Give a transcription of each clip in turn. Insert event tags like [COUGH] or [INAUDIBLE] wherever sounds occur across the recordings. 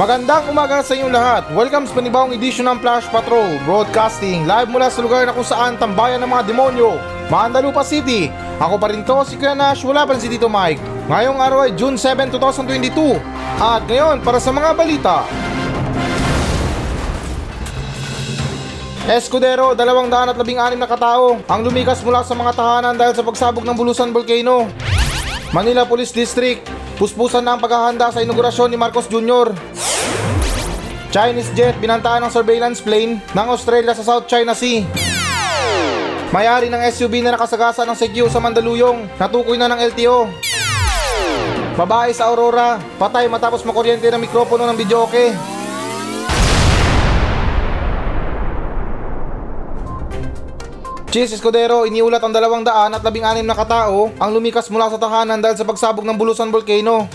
Magandang umaga sa inyong lahat. Welcome sa panibawang edisyon ng Flash Patrol Broadcasting live mula sa lugar na kung saan tambayan ng mga demonyo, Mandalupa City. Ako pa rin to, si Kuya Nash, wala pa rin si Tito Mike. Ngayong araw ay June 7, 2022. At ngayon, para sa mga balita. Escudero, 216 na katao ang lumikas mula sa mga tahanan dahil sa pagsabog ng Bulusan Volcano. Manila Police District, puspusan na ang paghahanda sa inaugurasyon ni Marcos Jr. Chinese jet binantaan ng surveillance plane ng Australia sa South China Sea. Mayari ng SUV na nakasagasa ng Segyu sa Mandaluyong, natukoy na ng LTO. Babae sa Aurora, patay matapos makuryente ng mikropono ng videoke. Cheese Escudero, iniulat ang dalawang daan at labing anim na katao ang lumikas mula sa tahanan dahil sa pagsabog ng Bulusan Volcano.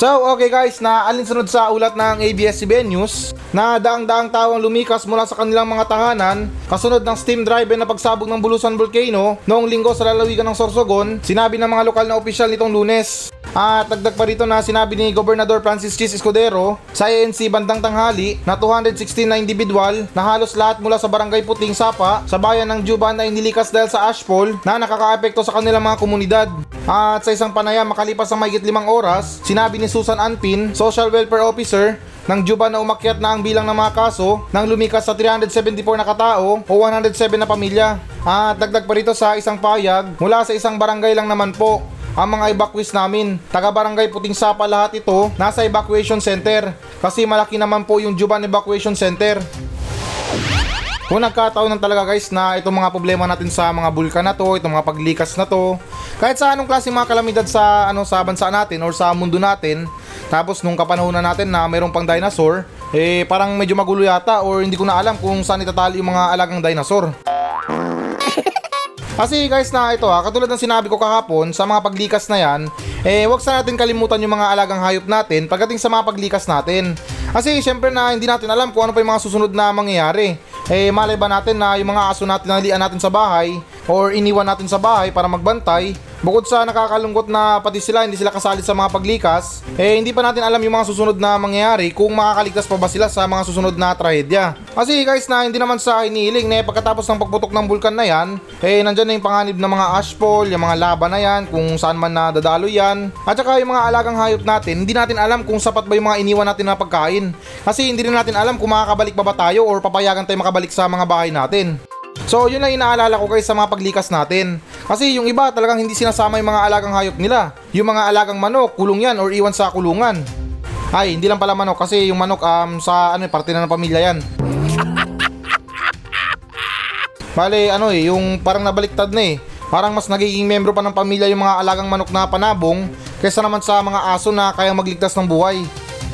So, okay guys, na alinsunod sa ulat ng ABS-CBN News na daang-daang tao ang lumikas mula sa kanilang mga tahanan kasunod ng steam drive na pagsabog ng Bulusan Volcano noong linggo sa lalawigan ng Sorsogon, sinabi ng mga lokal na opisyal nitong lunes. At dagdag pa rito na sinabi ni Gobernador Francis Chis Escudero sa ANC bandang tanghali na 216 na individual na halos lahat mula sa barangay Puting Sapa sa bayan ng Juban na inilikas dahil sa ashfall na nakakaapekto sa kanilang mga komunidad. At sa isang panayam makalipas ang mahigit limang oras, sinabi ni Susan Anpin, Social Welfare Officer, ng Juba na umakyat na ang bilang ng mga kaso nang lumikas sa 374 na katao o 107 na pamilya. At dagdag pa rito sa isang payag, mula sa isang barangay lang naman po ang mga evacuees namin. Taga barangay Puting Sapa lahat ito nasa evacuation center kasi malaki naman po yung Juban Evacuation Center. Kung nagkataon ng talaga guys na itong mga problema natin sa mga bulkan na to, itong mga paglikas na to, kahit sa anong klase mga kalamidad sa ano sa bansa natin or sa mundo natin, tapos nung kapanahonan natin na mayroong pang dinosaur, eh parang medyo magulo yata or hindi ko na alam kung saan itatali yung mga alagang dinosaur. Kasi guys na ito ha, katulad ng sinabi ko kahapon sa mga paglikas na yan, eh wag sa natin kalimutan yung mga alagang hayop natin pagdating sa mga paglikas natin. Kasi syempre na hindi natin alam kung ano pa yung mga susunod na mangyayari. Eh malay ba natin na yung mga aso natin na natin sa bahay or iniwan natin sa bahay para magbantay, bukod sa nakakalungkot na pati sila hindi sila kasali sa mga paglikas, eh hindi pa natin alam yung mga susunod na mangyayari kung makakaligtas pa ba sila sa mga susunod na trahedya. Kasi guys na hindi naman sa iniiling na eh, pagkatapos ng pagputok ng bulkan na yan, eh nandyan na yung panganib ng mga ashfall, yung mga lava na yan, kung saan man na dadalo yan. At saka yung mga alagang hayop natin, hindi natin alam kung sapat ba yung mga iniwan natin na pagkain. Kasi hindi rin natin alam kung makakabalik pa ba tayo or papayagan tayo makabalik sa mga bahay natin. So yun lang inaalala ko guys sa mga paglikas natin. Kasi yung iba talagang hindi sinasama yung mga alagang hayop nila. Yung mga alagang manok, kulong yan or iwan sa kulungan. Ay, hindi lang pala manok kasi yung manok um, sa ano, parte na ng pamilya yan. [LAUGHS] Bale, ano eh, yung parang nabaliktad na eh. Parang mas nagiging membro pa ng pamilya yung mga alagang manok na panabong kaysa naman sa mga aso na kayang magligtas ng buhay.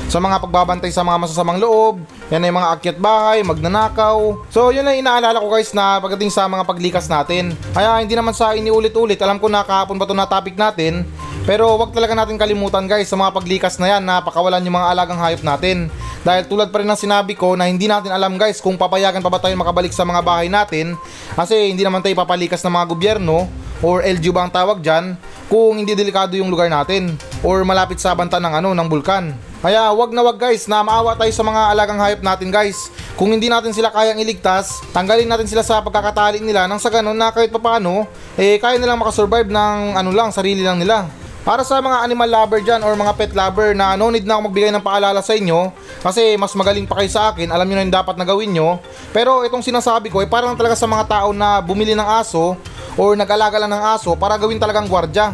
Sa mga pagbabantay sa mga masasamang loob, yan ay mga akyat bahay, magnanakaw. So yun lang inaalala ko guys na pagdating sa mga paglikas natin. Kaya hindi naman sa iniulit-ulit, alam ko na kahapon pa ito na topic natin. Pero wag talaga natin kalimutan guys sa mga paglikas na yan na pakawalan yung mga alagang hayop natin. Dahil tulad pa rin ng sinabi ko na hindi natin alam guys kung papayagan pa ba tayo makabalik sa mga bahay natin. Kasi hindi naman tayo papalikas ng mga gobyerno or LGU ba ang tawag dyan kung hindi delikado yung lugar natin or malapit sa banta ng ano ng bulkan. Kaya wag na wag guys na maawa tayo sa mga alagang hayop natin guys. Kung hindi natin sila kayang iligtas, tanggalin natin sila sa pagkakatali nila nang sa ganun na kahit papano, eh kaya nilang makasurvive ng ano lang, sarili lang nila. Para sa mga animal lover dyan or mga pet lover na no need na ako magbigay ng paalala sa inyo kasi mas magaling pa kayo sa akin, alam nyo na yung dapat na gawin nyo. Pero itong sinasabi ko ay parang talaga sa mga tao na bumili ng aso or nag-alaga lang ng aso para gawin talagang gwardya.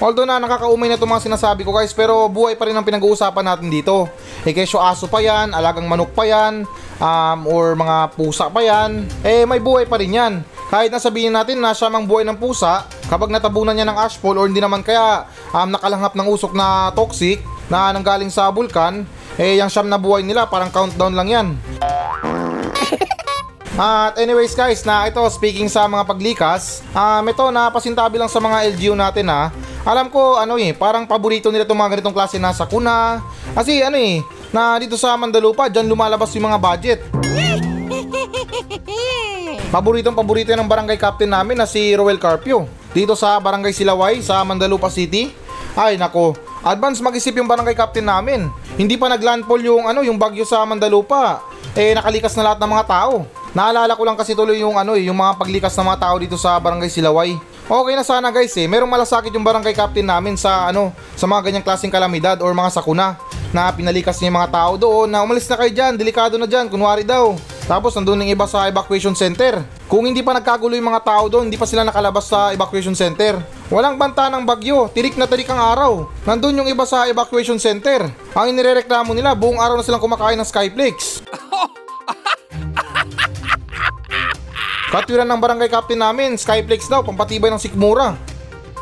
Although na nakakaumay na itong mga sinasabi ko guys pero buhay pa rin ang pinag-uusapan natin dito. Eh kesyo aso pa yan, alagang manok pa yan, um, or mga pusa pa yan, eh may buhay pa rin yan. Kahit nasabihin natin na siya mang buhay ng pusa, kapag natabunan niya ng ashfall or hindi naman kaya um, nakalanghap ng usok na toxic na nanggaling sa bulkan, eh yung siyam na buhay nila parang countdown lang yan. [LAUGHS] At anyways guys, na ito speaking sa mga paglikas, um, ito na pasintabi lang sa mga LGU natin ha. Alam ko ano eh, parang paborito nila itong mga ganitong klase na sakuna. Kasi ano eh, na dito sa Mandalupa, dyan lumalabas yung mga budget. [LAUGHS] Paboritong paborito ng barangay captain namin na si Roel Carpio. Dito sa barangay Silaway sa Mandalupa City. Ay nako, Advance mag-isip yung barangay captain namin. Hindi pa naglandfall yung ano, yung bagyo sa Mandalupa. Eh nakalikas na lahat ng mga tao. Naalala ko lang kasi tuloy yung ano, eh, yung mga paglikas ng mga tao dito sa barangay Silaway. Okay na sana guys eh, merong malasakit yung barangay captain namin sa ano, sa mga ganyang klaseng kalamidad or mga sakuna na pinalikas niya yung mga tao doon na umalis na kayo dyan, delikado na dyan, kunwari daw. Tapos nandun yung iba sa evacuation center. Kung hindi pa nagkagulo yung mga tao doon, hindi pa sila nakalabas sa evacuation center. Walang banta ng bagyo, tirik na tirik ang araw. Nandun yung iba sa evacuation center. Ang inirereklamo nila, buong araw na silang kumakain ng Skyflakes. Katwiran ng barangay captain namin, Skyflex daw, pampatibay ng sikmura.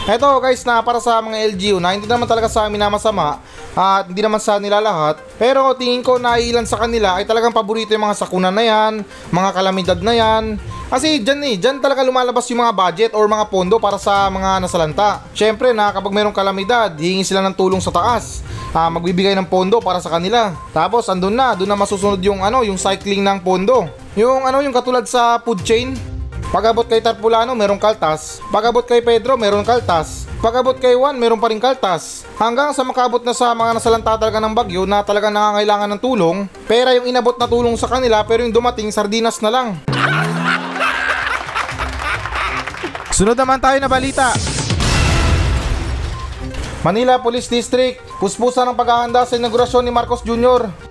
Eto guys na para sa mga LGU na hindi naman talaga sa amin na masama at hindi naman sa nila lahat. Pero tingin ko na ilan sa kanila ay talagang paborito yung mga sakuna na yan, mga kalamidad na yan. Kasi dyan eh, dyan talaga lumalabas yung mga budget or mga pondo para sa mga nasalanta. Syempre na kapag mayroong kalamidad, hihingi sila ng tulong sa taas. Ah, magbibigay ng pondo para sa kanila. Tapos andun na, doon na masusunod yung ano, yung cycling ng pondo. Yung ano, yung katulad sa food chain, Pagabot kay Tarpulano, merong kaltas. Pagabot kay Pedro, meron kaltas. Pagabot kay Juan, meron pa rin kaltas. Hanggang sa makabot na sa mga nasalanta talaga ng bagyo na talagang nangangailangan ng tulong, pera yung inabot na tulong sa kanila pero yung dumating sardinas na lang. [LAUGHS] Sunod naman tayo na balita. Manila Police District, puspusa ng paghahanda sa inaugurasyon ni Marcos Jr.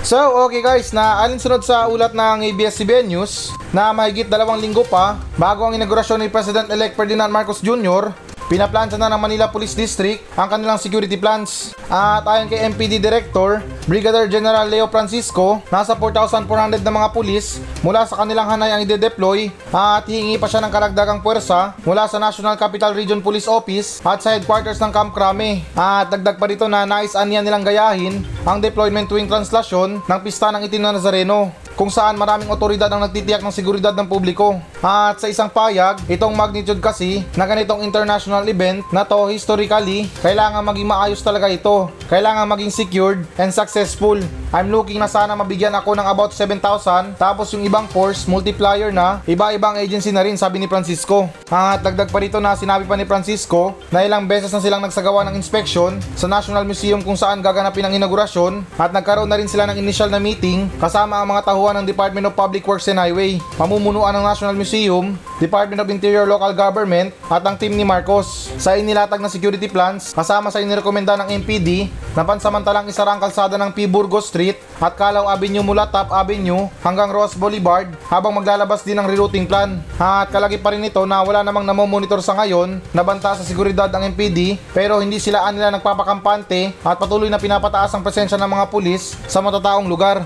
So, okay guys, na alinsunod sa ulat ng ABS-CBN News na mahigit dalawang linggo pa bago ang inaugurasyon ni President-elect Ferdinand Marcos Jr., Pinaplansya na ng Manila Police District ang kanilang security plans. At ayon kay MPD Director, Brigadier General Leo Francisco, nasa 4,400 na mga pulis mula sa kanilang hanay ang ide-deploy at hihingi pa siya ng karagdagang puwersa mula sa National Capital Region Police Office at sa headquarters ng Camp Crame. At dagdag pa rito na nais aniyan nilang gayahin ang deployment tuwing translasyon ng pista ng itim na Nazareno kung saan maraming otoridad ang nagtitiyak ng seguridad ng publiko. At sa isang payag, itong magnitude kasi na ganitong international event na to historically, kailangan maging maayos talaga ito. Kailangan maging secured and successful. I'm looking na sana mabigyan ako ng about 7,000 tapos yung ibang force multiplier na iba-ibang agency na rin sabi ni Francisco. At dagdag pa rito na sinabi pa ni Francisco na ilang beses na silang nagsagawa ng inspection sa National Museum kung saan gaganapin ang inaugurasyon at nagkaroon na rin sila ng initial na meeting kasama ang mga tahuan ng Department of Public Works and Highway, pamumunuan ng National Museum, Department of Interior Local Government at ang team ni Marcos. Sa inilatag na security plans, kasama sa inirekomenda ng MPD na pansamantalang isara ang kalsada ng P. Burgos Street at Calao Avenue mula Top Avenue hanggang Ross Boulevard habang maglalabas din ng rerouting plan. At kalagi pa rin ito na wala namang namomonitor sa ngayon na banta sa seguridad ang MPD pero hindi sila nila nagpapakampante at patuloy na pinapataas ang presensya ng mga pulis sa matataong lugar.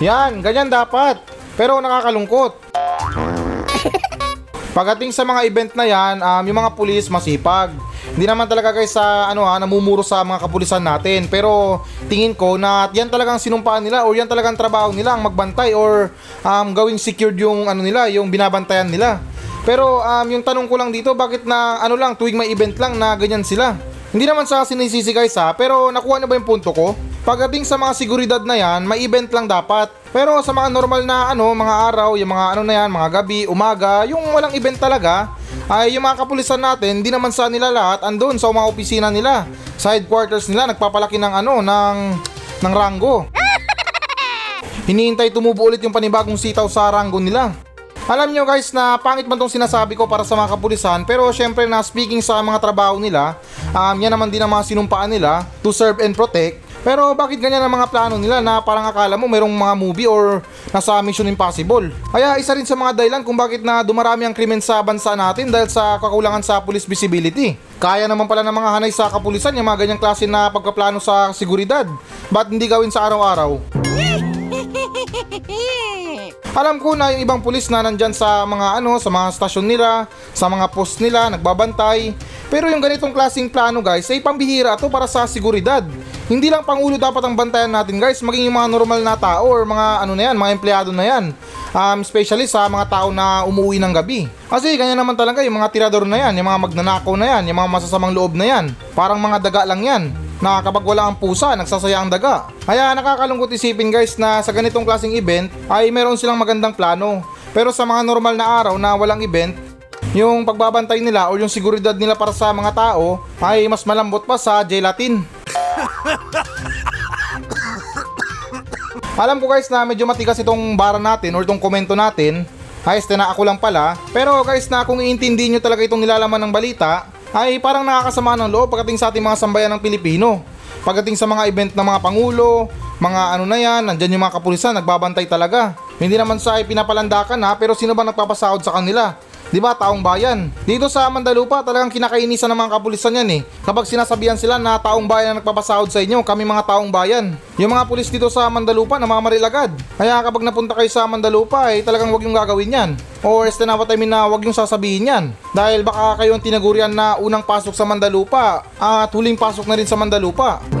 Yan, ganyan dapat. Pero nakakalungkot. [LAUGHS] Pagdating sa mga event na yan, um, yung mga pulis masipag. Hindi naman talaga guys sa ano ha, namumuro sa mga kapulisan natin. Pero tingin ko na yan talagang sinumpaan nila or yan talagang trabaho nila ang magbantay or um, gawing secured yung ano nila, yung binabantayan nila. Pero um, yung tanong ko lang dito, bakit na ano lang, tuwing may event lang na ganyan sila? Hindi naman sa sinisisi guys ha, pero nakuha na ba yung punto ko? Pagdating sa mga seguridad na yan, may event lang dapat. Pero sa mga normal na ano, mga araw, yung mga ano na yan, mga gabi, umaga, yung walang event talaga, ay yung mga kapulisan natin, hindi naman sa nila lahat andun sa mga opisina nila. Sa headquarters nila, nagpapalaki ng ano, ng, ng ranggo. [LAUGHS] Hinihintay tumubo ulit yung panibagong sitaw sa ranggo nila. Alam nyo guys na pangit man tong sinasabi ko para sa mga kapulisan pero syempre na speaking sa mga trabaho nila, um, yan naman din ang mga sinumpaan nila to serve and protect. Pero bakit ganyan ang mga plano nila na parang akala mo mayroong mga movie or nasa Mission Impossible? Kaya isa rin sa mga dahilan kung bakit na dumarami ang krimen sa bansa natin dahil sa kakulangan sa police visibility. Kaya naman pala ng mga hanay sa kapulisan yung mga ganyang klase na pagkaplano sa seguridad. Ba't hindi gawin sa araw-araw? [LAUGHS] Alam ko na yung ibang pulis na nandyan sa mga ano, sa mga stasyon nila, sa mga post nila, nagbabantay. Pero yung ganitong klaseng plano guys, ay pambihira to para sa seguridad. Hindi lang pangulo dapat ang bantayan natin guys, maging yung mga normal na tao or mga ano na yan, mga empleyado na yan. Um, especially sa mga tao na umuwi ng gabi. Kasi ganyan naman talaga yung mga tirador na yan, yung mga magnanakaw na yan, yung mga masasamang loob na yan. Parang mga daga lang yan na kapag wala ang pusa, nagsasaya ang daga. Kaya nakakalungkot isipin guys na sa ganitong klaseng event ay meron silang magandang plano. Pero sa mga normal na araw na walang event, yung pagbabantay nila o yung seguridad nila para sa mga tao ay mas malambot pa sa gelatin. Alam ko guys na medyo matigas itong bara natin or itong komento natin. Ayos na ako lang pala. Pero guys na kung iintindi nyo talaga itong nilalaman ng balita, ay parang nakakasama ng loob pagdating sa ating mga sambayan ng Pilipino. Pagdating sa mga event ng mga pangulo, mga ano na yan, nandyan yung mga kapulisan, nagbabantay talaga. Hindi naman sa pinapalandakan ha, pero sino ba nagpapasahod sa kanila? 'Di ba taong bayan? Dito sa Mandalupa talagang kinakainisan ng mga kapulisan yan eh. Kapag sinasabihan sila na taong bayan ang nagpapasahod sa inyo, kami mga taong bayan. Yung mga pulis dito sa Mandalupa namamaril agad. Kaya kapag napunta kayo sa Mandalupa eh, talagang wag yung gagawin yan. Or este na what I mean na wag yung sasabihin yan. Dahil baka kayo ang tinagurian na unang pasok sa Mandalupa at huling pasok na rin sa Mandalupa.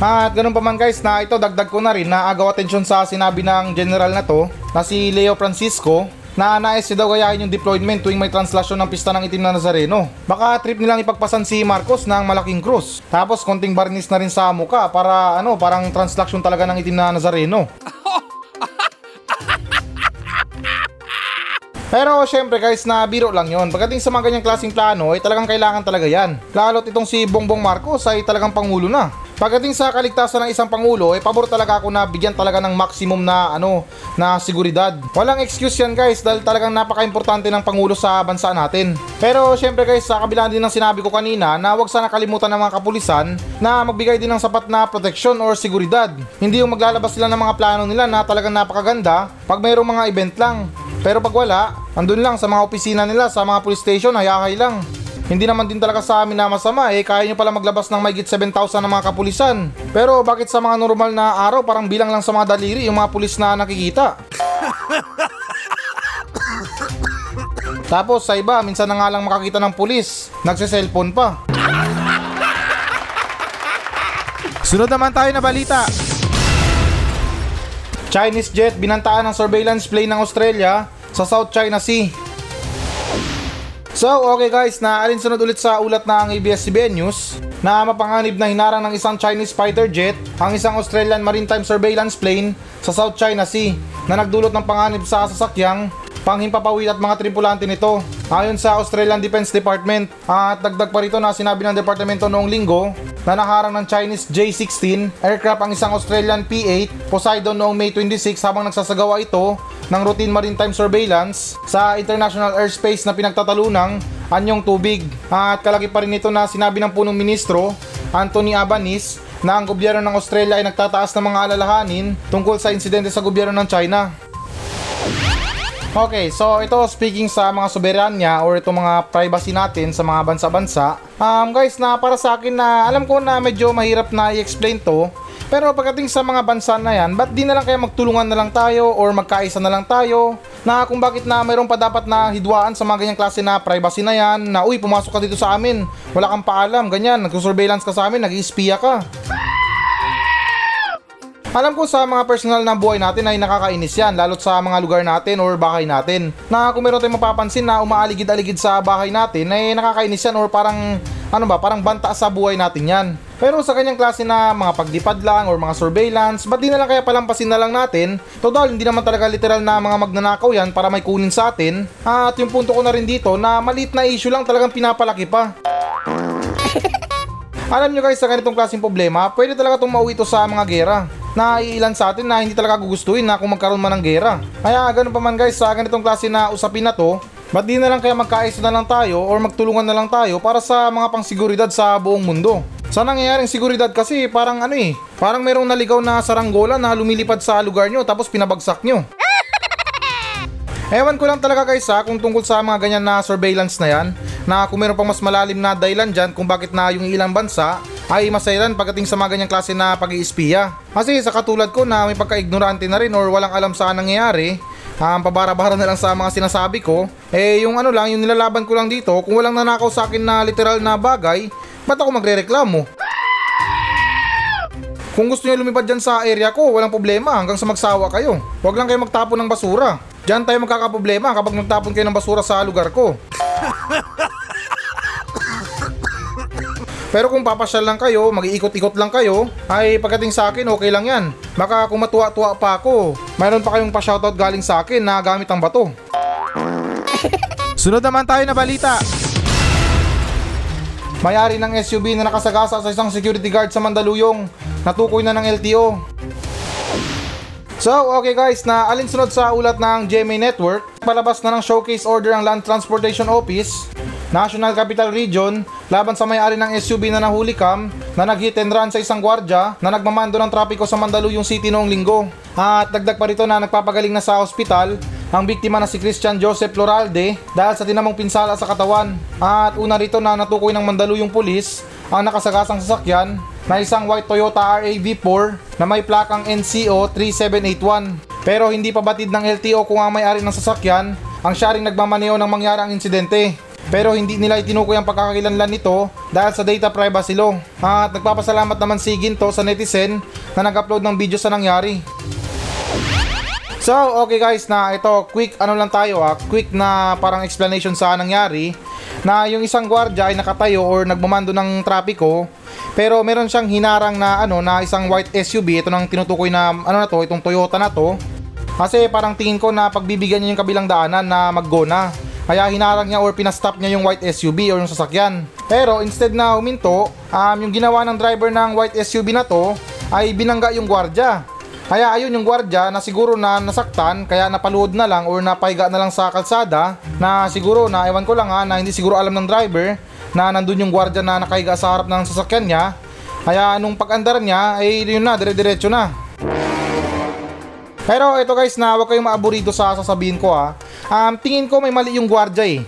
At ganun pa man guys na ito dagdag ko na rin na agaw atensyon sa sinabi ng general na to na si Leo Francisco na nais niya daw gayahin yung deployment tuwing may translasyon ng pista ng itim na Nazareno. Baka trip nilang ipagpasan si Marcos ng malaking krus. Tapos konting barnis na rin sa muka para ano parang translation talaga ng itim na Nazareno. [LAUGHS] Pero syempre guys na biro lang yon. Pagdating sa mga ganyang klaseng plano ay talagang kailangan talaga yan. Lalo't itong si Bongbong Marcos ay talagang pangulo na. Pagdating sa kaligtasan ng isang pangulo, eh pabor talaga ako na bigyan talaga ng maximum na ano, na seguridad. Walang excuse yan guys dahil talagang napaka-importante ng pangulo sa bansa natin. Pero syempre guys, sa kabila din ng sinabi ko kanina na wag sana kalimutan ng mga kapulisan na magbigay din ng sapat na protection or seguridad. Hindi yung maglalabas sila ng mga plano nila na talagang napakaganda pag mayroong mga event lang. Pero pag wala, andun lang sa mga opisina nila, sa mga police station, hayakay lang. Hindi naman din talaga sa amin na masama eh kaya nyo pala maglabas ng mayigit 7,000 ng mga kapulisan. Pero bakit sa mga normal na araw parang bilang lang sa mga daliri yung mga pulis na nakikita? [LAUGHS] Tapos sa iba, minsan na nga lang makakita ng pulis, nagse-cellphone pa. Sunod naman tayo na balita. Chinese jet binantaan ng surveillance plane ng Australia sa South China Sea. So, okay guys, na alinsunod ulit sa ulat ng ABS-CBN News na mapanganib na hinarang ng isang Chinese fighter jet ang isang Australian Maritime Surveillance plane sa South China Sea na nagdulot ng panganib sa sasakyang panghimpapawid at mga tripulante nito. Ayon sa Australian Defense Department at dagdag pa rito na sinabi ng departamento noong linggo na naharang ng Chinese J-16 aircraft ang isang Australian P-8 Poseidon noong May 26 habang nagsasagawa ito ng routine maritime surveillance sa international airspace na pinagtatalunang anyong tubig. At kalagi pa rin ito na sinabi ng punong ministro Anthony Albanese na ang gobyerno ng Australia ay nagtataas ng mga alalahanin tungkol sa insidente sa gobyerno ng China. Okay, so ito speaking sa mga soberanya or itong mga privacy natin sa mga bansa-bansa. Um, guys, na para sa akin na alam ko na medyo mahirap na i-explain to pero pagdating sa mga bansa na yan, ba't di na lang kaya magtulungan na lang tayo or magkaisa na lang tayo? Na kung bakit na mayroon pa dapat na hidwaan sa mga ganyang klase na privacy na yan, na uy, pumasok ka dito sa amin, wala kang paalam, ganyan, nagsusurveillance ka sa amin, nag-iispiya ka. Alam ko sa mga personal na buhay natin ay nakakainis yan, lalo't sa mga lugar natin or bahay natin. Na kung meron tayong mapapansin na umaaligid-aligid sa bahay natin, ay nakakainis yan or parang, ano ba, parang banta sa buhay natin yan. Pero sa kanyang klase na mga pagdipad lang or mga surveillance, ba't di na lang kaya palampasin na lang natin? Total, hindi naman talaga literal na mga magnanakaw yan para may kunin sa atin. At yung punto ko na rin dito na maliit na issue lang talagang pinapalaki pa. [LAUGHS] Alam nyo guys, sa ganitong klaseng problema, pwede talaga itong mauwi ito sa mga gera na iilan sa atin na hindi talaga gugustuhin na kung magkaroon man ng gera. Kaya ganun pa man guys, sa ganitong klase na usapin na to, ba't di na lang kaya magkaisa na lang tayo or magtulungan na lang tayo para sa mga pangsiguridad sa buong mundo? Sa nangyayaring seguridad kasi parang ano eh, parang merong naligaw na saranggola na lumilipad sa lugar nyo tapos pinabagsak nyo. [LAUGHS] Ewan ko lang talaga guys ha kung tungkol sa mga ganyan na surveillance na yan na kung meron pang mas malalim na dahilan dyan kung bakit na yung ilang bansa ay masailan pagdating sa mga ganyang klase na pag-iispiya. Kasi sa katulad ko na may pagka-ignorante na rin or walang alam sa nangyayari, ang um, pabara-bara na lang sa mga sinasabi ko, eh yung ano lang, yung nilalaban ko lang dito, kung walang nanakaw sa akin na literal na bagay, Ba't ako magre-reklamo? Kung gusto niyo lumipad dyan sa area ko, walang problema hanggang sa magsawa kayo. Huwag lang kayo magtapon ng basura. Diyan tayo magkakaproblema kapag nagtapon kayo ng basura sa lugar ko. [LAUGHS] Pero kung papasyal lang kayo, mag-iikot-ikot lang kayo, ay pagdating sa akin, okay lang yan. Baka kung matuwa-tuwa pa ako, mayroon pa kayong pa-shoutout galing sa akin na gamit ang bato. [LAUGHS] Sunod naman tayo na balita. May-ari ng SUV na nakasagasa sa isang security guard sa Mandaluyong, natukoy na ng LTO. So, okay guys, na alinsunod sa ulat ng GMA Network, palabas na ng showcase order ang Land Transportation Office, National Capital Region, laban sa may-ari ng SUV na nahuli cam na nag-hit and run sa isang gwardya na nagmamando ng trapiko sa Mandaluyong City noong linggo. At dagdag pa rito na nagpapagaling na sa ospital ang biktima na si Christian Joseph Loralde dahil sa tinamong pinsala sa katawan. At una rito na natukoy ng Mandaluyong pulis ang nakasagasang sasakyan na isang white Toyota RAV4 na may plakang NCO 3781. Pero hindi pa batid ng LTO kung ang may-ari ng sasakyan ang siya ring nagmamaneo ng mangyari ang insidente. Pero hindi nila itinukoy ang pagkakakilanlan nito dahil sa data privacy law. At nagpapasalamat naman si Ginto sa netizen na nag-upload ng video sa nangyari. So, okay guys, na ito, quick ano lang tayo ah, quick na parang explanation sa nangyari na yung isang gwardiya ay nakatayo or nagmamando ng trapiko. Pero meron siyang hinarang na ano na isang white SUV ito nang tinutukoy na ano na to itong Toyota na to. Kasi parang tingin ko na pagbibigyan niya yung kabilang daanan na mag-go na. Kaya hinarang niya or pinastop niya yung white SUV or yung sasakyan. Pero instead na huminto um, yung ginawa ng driver ng white SUV na to ay binangga yung gwardiya kaya ayun yung gwardya na siguro na nasaktan kaya napaluhod na lang or napahiga na lang sa kalsada na siguro na ewan ko lang ha na hindi siguro alam ng driver na nandun yung gwardya na nakahiga sa harap ng sasakyan niya. Kaya nung pag-andar niya ay yun na dire-diretso na. Pero ito guys na huwag kayong maaburito sa sasabihin ko ha. Um, tingin ko may mali yung gwardya eh.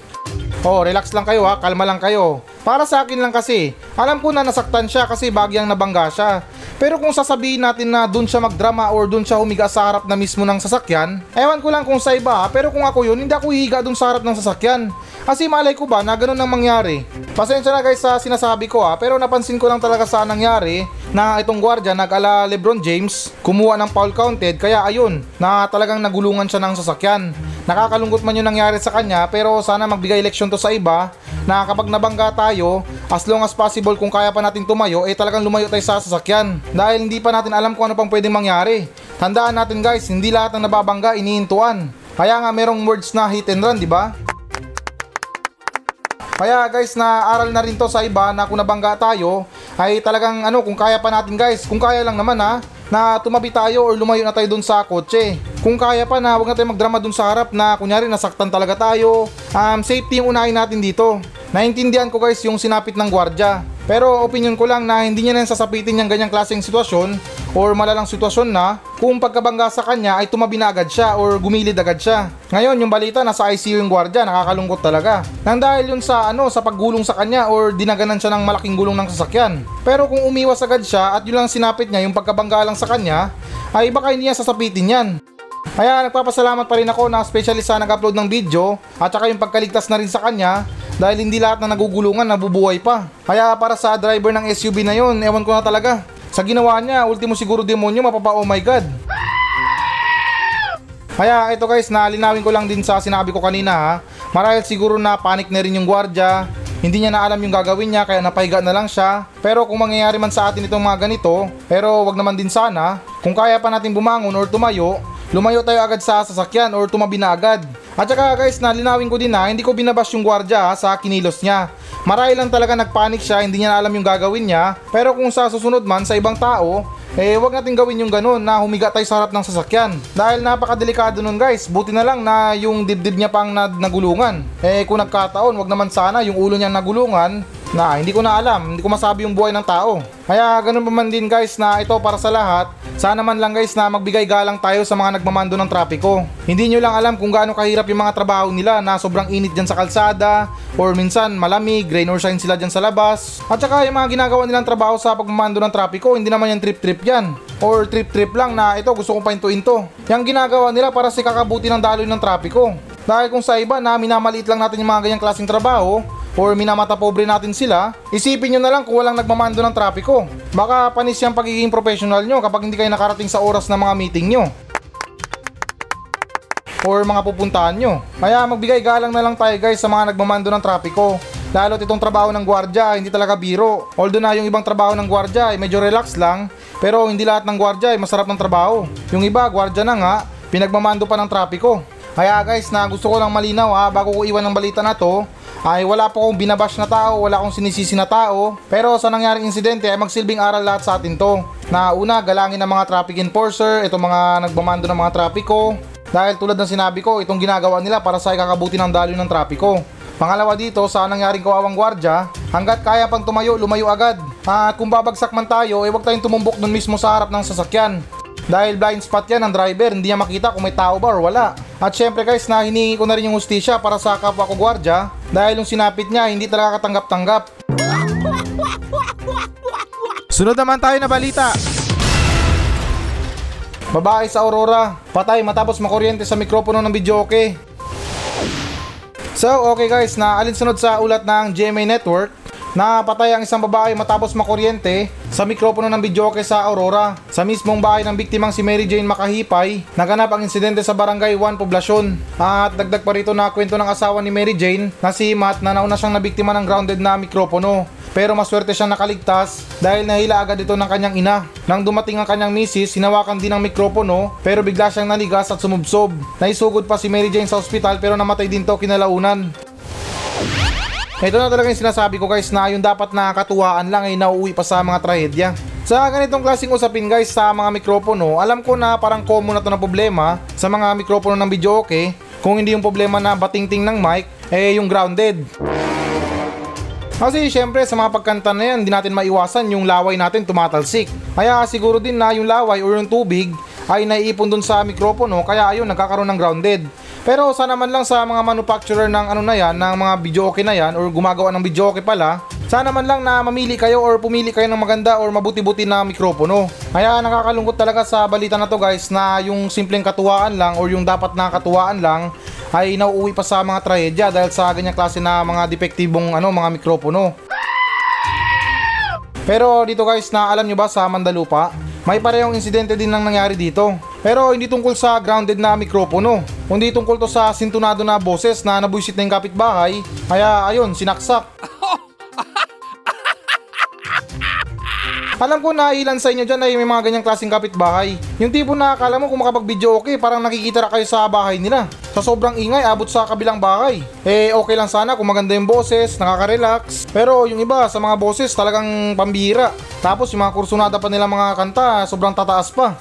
Oh, relax lang kayo ha, kalma lang kayo. Para sa akin lang kasi, alam ko na nasaktan siya kasi bagyang nabangga siya. Pero kung sasabihin natin na dun siya magdrama or dun siya humiga sa harap na mismo ng sasakyan, ewan ko lang kung sa iba, pero kung ako yun, hindi ako hihiga dun sa harap ng sasakyan. Kasi malay ko ba na ganun ang mangyari. Pasensya na guys sa sinasabi ko ha, pero napansin ko lang talaga sa nangyari na itong gwardya nag-ala Lebron James, kumuha ng foul counted, kaya ayun, na talagang nagulungan siya ng sasakyan. Nakakalungkot man yung nangyari sa kanya, pero sana magbigay leksyon to sa iba na kapag nabangga tayo, as long as possible kung kaya pa natin tumayo, eh talagang lumayo tayo sa sasakyan. Dahil hindi pa natin alam kung ano pang pwedeng mangyari. Tandaan natin guys, hindi lahat ng nababangga inihintuan. Kaya nga merong words na hit and run, di ba? Kaya guys, na aral na rin to sa iba na kung nabangga tayo, ay talagang ano, kung kaya pa natin guys, kung kaya lang naman ha, na tumabi tayo or lumayo na tayo dun sa kotse. Kung kaya pa na, huwag na tayo magdrama dun sa harap na kunyari nasaktan talaga tayo. Um, safety yung unahin natin dito. Naintindihan ko guys yung sinapit ng gwardya. Pero opinion ko lang na hindi niya na sasapitin yung ganyang klaseng sitwasyon or malalang sitwasyon na kung pagkabangga sa kanya ay tumabi na agad siya or gumilid agad siya. Ngayon yung balita nasa ICU yung gwardya, nakakalungkot talaga. Nang dahil yun sa ano sa paggulong sa kanya or dinaganan siya ng malaking gulong ng sasakyan. Pero kung umiwas agad siya at yun lang sinapit niya yung pagkabangga lang sa kanya, ay baka hindi niya sasapitin yan. Kaya nagpapasalamat pa rin ako na specialist sa nag-upload ng video at saka yung pagkaligtas na rin sa kanya dahil hindi lahat na nagugulungan nabubuhay pa. Kaya para sa driver ng SUV na yon, ewan ko na talaga. Sa ginawa niya, ultimo siguro demonyo mapapa oh my god. Kaya ito guys, nalinawin ko lang din sa sinabi ko kanina ha. Marahil siguro na panic na rin yung gwardya. Hindi niya na alam yung gagawin niya kaya napahiga na lang siya. Pero kung mangyayari man sa atin itong mga ganito, pero wag naman din sana, kung kaya pa natin bumangon or tumayo, lumayo tayo agad sa sasakyan or tumabi na agad. At saka guys, nalinawin ko din na hindi ko binabash yung gwardya ha, sa kinilos niya. Marahil lang talaga nagpanik siya, hindi niya na alam yung gagawin niya. Pero kung sa susunod man sa ibang tao, eh wag natin gawin yung ganun na humiga tayo sa harap ng sasakyan. Dahil napakadelikado nun guys, buti na lang na yung dibdib niya pang nag nagulungan. Eh kung nagkataon, wag naman sana yung ulo niya nagulungan na hindi ko na alam, hindi ko masabi yung buhay ng tao. Kaya ganun pa man din guys na ito para sa lahat, sana man lang guys na magbigay galang tayo sa mga nagmamando ng trapiko. Hindi nyo lang alam kung gaano kahirap yung mga trabaho nila na sobrang init dyan sa kalsada or minsan malamig, rain or shine sila dyan sa labas. At saka yung mga ginagawa nilang trabaho sa pagmamando ng trapiko, hindi naman yan trip-trip yan. Or trip-trip lang na ito gusto kong painto-into. Yung ginagawa nila para sa kakabuti ng daloy ng trapiko. Dahil kung sa iba na minamaliit lang natin yung mga ganyang klaseng trabaho, or minamata pobre natin sila, isipin nyo na lang kung walang nagmamando ng trapiko. Baka panis yung pagiging professional nyo kapag hindi kayo nakarating sa oras ng mga meeting nyo or mga pupuntahan nyo. Kaya magbigay galang na lang tayo guys sa mga nagmamando ng trapiko. Lalo itong trabaho ng gwardya, hindi talaga biro. Although na yung ibang trabaho ng gwardya ay medyo relax lang, pero hindi lahat ng gwardya ay masarap ng trabaho. Yung iba, gwardya na nga, pinagmamando pa ng trapiko. Kaya guys, na gusto ko lang malinaw ha, bago ko iwan ng balita na to, ay wala po akong binabash na tao, wala akong sinisisi na tao. Pero sa nangyaring insidente ay magsilbing aral lahat sa atin to. Na una, galangin ng mga traffic enforcer, itong mga nagbamando ng mga trapiko. Dahil tulad ng sinabi ko, itong ginagawa nila para sa ikakabuti ng daloy ng trapiko. Pangalawa dito, sa nangyaring kawawang gwardya, hanggat kaya pang tumayo, lumayo agad. At kung babagsak man tayo, eh wag tayong tumumbok dun mismo sa harap ng sasakyan. Dahil blind spot yan ng driver, hindi niya makita kung may tao ba or wala. At syempre guys, na hiningi ko na rin yung hustisya para sa kapwa ko gwardya dahil yung sinapit niya hindi talaga katanggap-tanggap. Sunod naman tayo na balita. Babae sa Aurora, patay matapos makuryente sa mikropono ng videoke. So, okay guys, na alinsunod sa ulat ng GMA Network, na patay ang isang babae matapos makuryente sa mikropono ng videoke sa Aurora. Sa mismong bahay ng biktimang si Mary Jane Makahipay, naganap ang insidente sa Barangay 1 Poblacion. At dagdag pa rito na kwento ng asawa ni Mary Jane na si Matt na nauna siyang nabiktima ng grounded na mikropono. Pero maswerte siyang nakaligtas dahil nahila agad ito ng kanyang ina. Nang dumating ang kanyang misis, hinawakan din ng mikropono pero bigla siyang nanigas at sumubsob. Naisugod pa si Mary Jane sa ospital pero namatay din to kinalaunan. Ito na talaga yung sinasabi ko guys na yung dapat nakakatuwaan lang ay nauuwi pa sa mga trahedya. Sa ganitong klaseng usapin guys sa mga mikropono, alam ko na parang common na to na problema sa mga mikropono ng video okay. Kung hindi yung problema na batingting ng mic, eh yung grounded. Kasi syempre sa mga pagkanta na yan, hindi natin maiwasan yung laway natin tumatalsik. Kaya siguro din na yung laway o yung tubig ay naiipon dun sa mikropono kaya ayun nagkakaroon ng grounded. Pero sana man lang sa mga manufacturer ng ano na yan, ng mga video okay na yan or gumagawa ng video okay pala, sana man lang na mamili kayo or pumili kayo ng maganda or mabuti-buti na mikropono. Kaya nakakalungkot talaga sa balita na to guys na yung simpleng katuwaan lang or yung dapat na katuwaan lang ay nauuwi pa sa mga trahedya dahil sa ganyang klase na mga depektibong ano, mga mikropono. Pero dito guys na alam nyo ba sa Mandalupa, may parehong insidente din nang nangyari dito. Pero hindi tungkol sa grounded na mikropono, kundi tungkol to sa sintunado na boses na nabuisit na yung kapitbahay, kaya ayun, sinaksak. Alam ko na ilan sa inyo dyan ay may mga ganyang klaseng kapitbahay. Yung tipo na akala mo kung makapag-video okay, parang nakikita na kayo sa bahay nila. Sa sobrang ingay, abot sa kabilang bahay. Eh, okay lang sana kung maganda yung boses, nakaka-relax. Pero yung iba, sa mga boses, talagang pambira. Tapos yung mga kursunada pa nila mga kanta, sobrang tataas pa.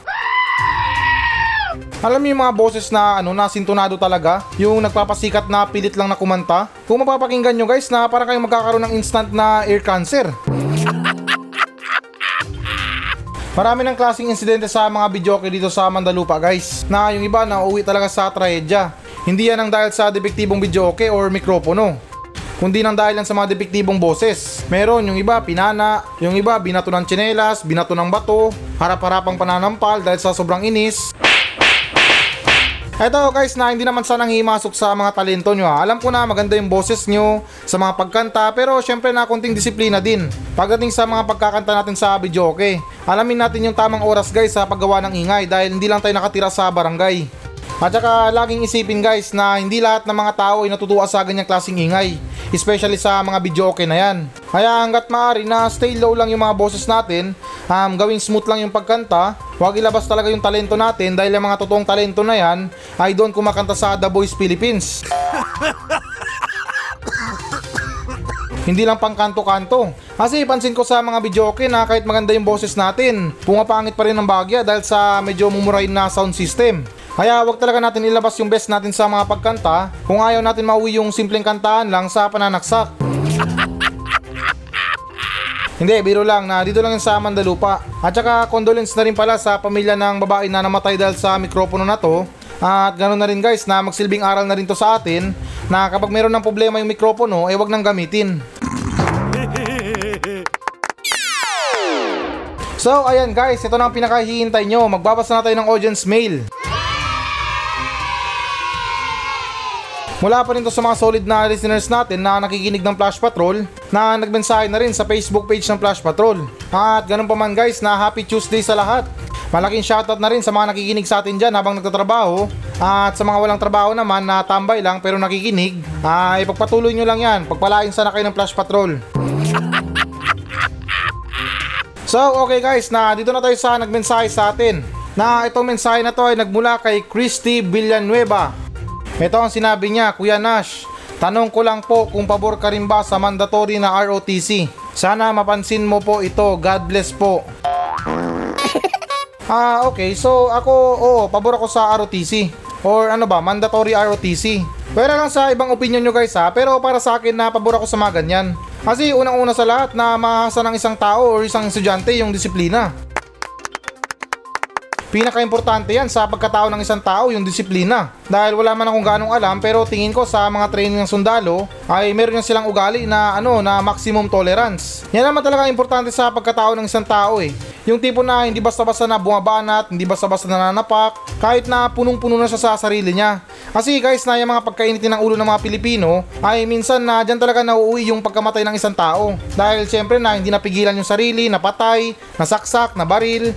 Alam niyo yung mga boses na ano na sintonado talaga, yung nagpapasikat na pilit lang na kumanta. Kung mapapakinggan nyo guys na parang kayong magkakaroon ng instant na ear cancer. [LAUGHS] Marami ng klaseng insidente sa mga videoke dito sa Mandalupa guys na yung iba na uwi talaga sa trahedya. Hindi yan ang dahil sa depektibong videoke or mikropono kundi nang dahil lang sa mga depektibong boses. Meron yung iba pinana, yung iba binato ng tsinelas, binato ng bato, harap-harapang pananampal dahil sa sobrang inis. Eto guys na hindi naman sanang himasok sa mga talento nyo ha. Alam ko na maganda yung boses nyo sa mga pagkanta pero syempre na konting disiplina din. Pagdating sa mga pagkakanta natin sa video okay. Alamin natin yung tamang oras guys sa paggawa ng ingay dahil hindi lang tayo nakatira sa barangay. At saka laging isipin guys na hindi lahat ng mga tao ay natutuwa sa ganyang klaseng ingay. Especially sa mga video okay na yan. Kaya hanggat maaari na stay low lang yung mga boses natin, um, gawing smooth lang yung pagkanta, huwag ilabas talaga yung talento natin dahil yung mga totoong talento na yan ay doon kumakanta sa The Voice Philippines. Hindi lang pang kanto-kanto. Kasi pansin ko sa mga video okay na kahit maganda yung boses natin, pumapangit pa rin ng bagya dahil sa medyo mumurahin na sound system. Kaya wag talaga natin ilabas yung best natin sa mga pagkanta kung ayaw natin mauwi yung simpleng kantaan lang sa pananaksak. Hindi, biro lang na dito lang yung sa Mandalupa. At saka condolence na rin pala sa pamilya ng babae na namatay dahil sa mikropono na to. At ganoon na rin guys na magsilbing aral na rin to sa atin na kapag meron ng problema yung mikropono, eh wag nang gamitin. [LAUGHS] So ayan guys, ito na ang pinakahihintay nyo. Magbabasa na tayo ng audience mail. Mula pa rin to sa mga solid na listeners natin na nakikinig ng Flash Patrol na nagmensahe na rin sa Facebook page ng Flash Patrol. At ganun pa man guys na Happy Tuesday sa lahat. Malaking shoutout na rin sa mga nakikinig sa atin dyan habang nagtatrabaho. At sa mga walang trabaho naman na tambay lang pero nakikinig, ay pagpatuloy nyo lang yan. Pagpalain sana kayo ng Flash Patrol. So okay guys, na dito na tayo sa nagmensahe sa atin. Na itong mensahe na to ay nagmula kay Christy Villanueva Ito ang sinabi niya, Kuya Nash. Tanong ko lang po kung pabor ka rin ba sa mandatory na ROTC. Sana mapansin mo po ito. God bless po. Ah, okay. So, ako, oo, pabor ako sa ROTC. Or ano ba, mandatory ROTC. Pero lang sa ibang opinion nyo guys ha, pero para sa akin na pabor ako sa mga ganyan. Kasi unang-una sa lahat na mahasa ng isang tao or isang estudyante yung disiplina. Pinaka-importante yan sa pagkatao ng isang tao yung disiplina. Dahil wala man akong ganong alam pero tingin ko sa mga training ng sundalo ay meron yan silang ugali na ano na maximum tolerance. Yan naman talaga importante sa pagkatao ng isang tao eh. Yung tipo na hindi basta-basta na bumabanat, hindi basta-basta nananapak, kahit na punong-puno na siya sa sarili niya. Kasi guys na yung mga pagkainitin ng ulo ng mga Pilipino ay minsan na dyan talaga nauuwi yung pagkamatay ng isang tao. Dahil syempre na hindi napigilan yung sarili, napatay, nasaksak, nabaril.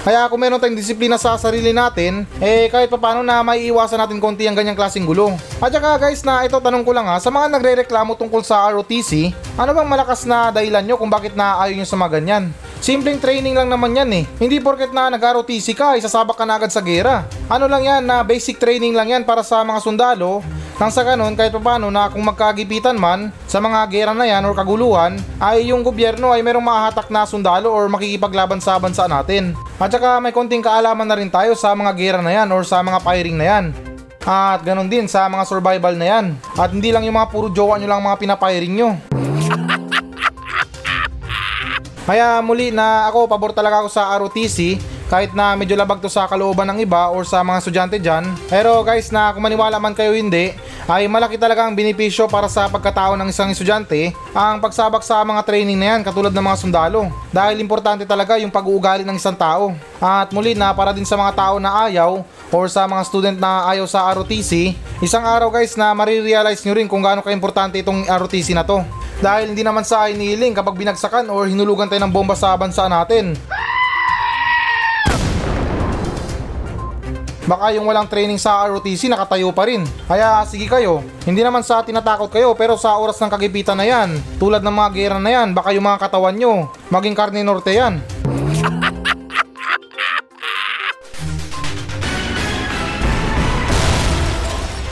Kaya kung meron tayong disiplina sa sarili natin, eh kahit paano na may iwasan natin konti ang ganyang klaseng gulo. At saka guys na ito tanong ko lang ha, sa mga nagre-reklamo tungkol sa ROTC, ano bang malakas na dahilan nyo kung bakit na ayaw nyo sa mga ganyan? Simpleng training lang naman yan eh. Hindi porket na nag-ROTC ka, isasabak ka na agad sa gera. Ano lang yan na basic training lang yan para sa mga sundalo nang sa ganun, kahit paano na kung magkagipitan man sa mga gera na yan or kaguluhan, ay yung gobyerno ay merong mahahatak na sundalo or makikipaglaban sa bansa natin. At saka may konting kaalaman na rin tayo sa mga gera na yan or sa mga firing na yan. At ganun din sa mga survival na yan. At hindi lang yung mga puro jowa nyo lang mga pinapiring nyo. [LAUGHS] Kaya muli na ako, pabor talaga ako sa ROTC kahit na medyo labag to sa kalooban ng iba or sa mga estudyante dyan. Pero guys na kung maniwala man kayo hindi, ay malaki talaga ang benepisyo para sa pagkatao ng isang estudyante ang pagsabak sa mga training na yan katulad ng mga sundalo. Dahil importante talaga yung pag-uugali ng isang tao. At muli na para din sa mga tao na ayaw or sa mga student na ayaw sa ROTC, isang araw guys na marirealize nyo rin kung gaano ka-importante itong ROTC na to. Dahil hindi naman sa inihiling kapag binagsakan or hinulugan tayo ng bomba sa bansa natin. Baka yung walang training sa ROTC nakatayo pa rin. Kaya sige kayo, hindi naman sa tinatakot kayo pero sa oras ng kagipitan na yan, tulad ng mga gera na yan, baka yung mga katawan nyo, maging karne norte yan.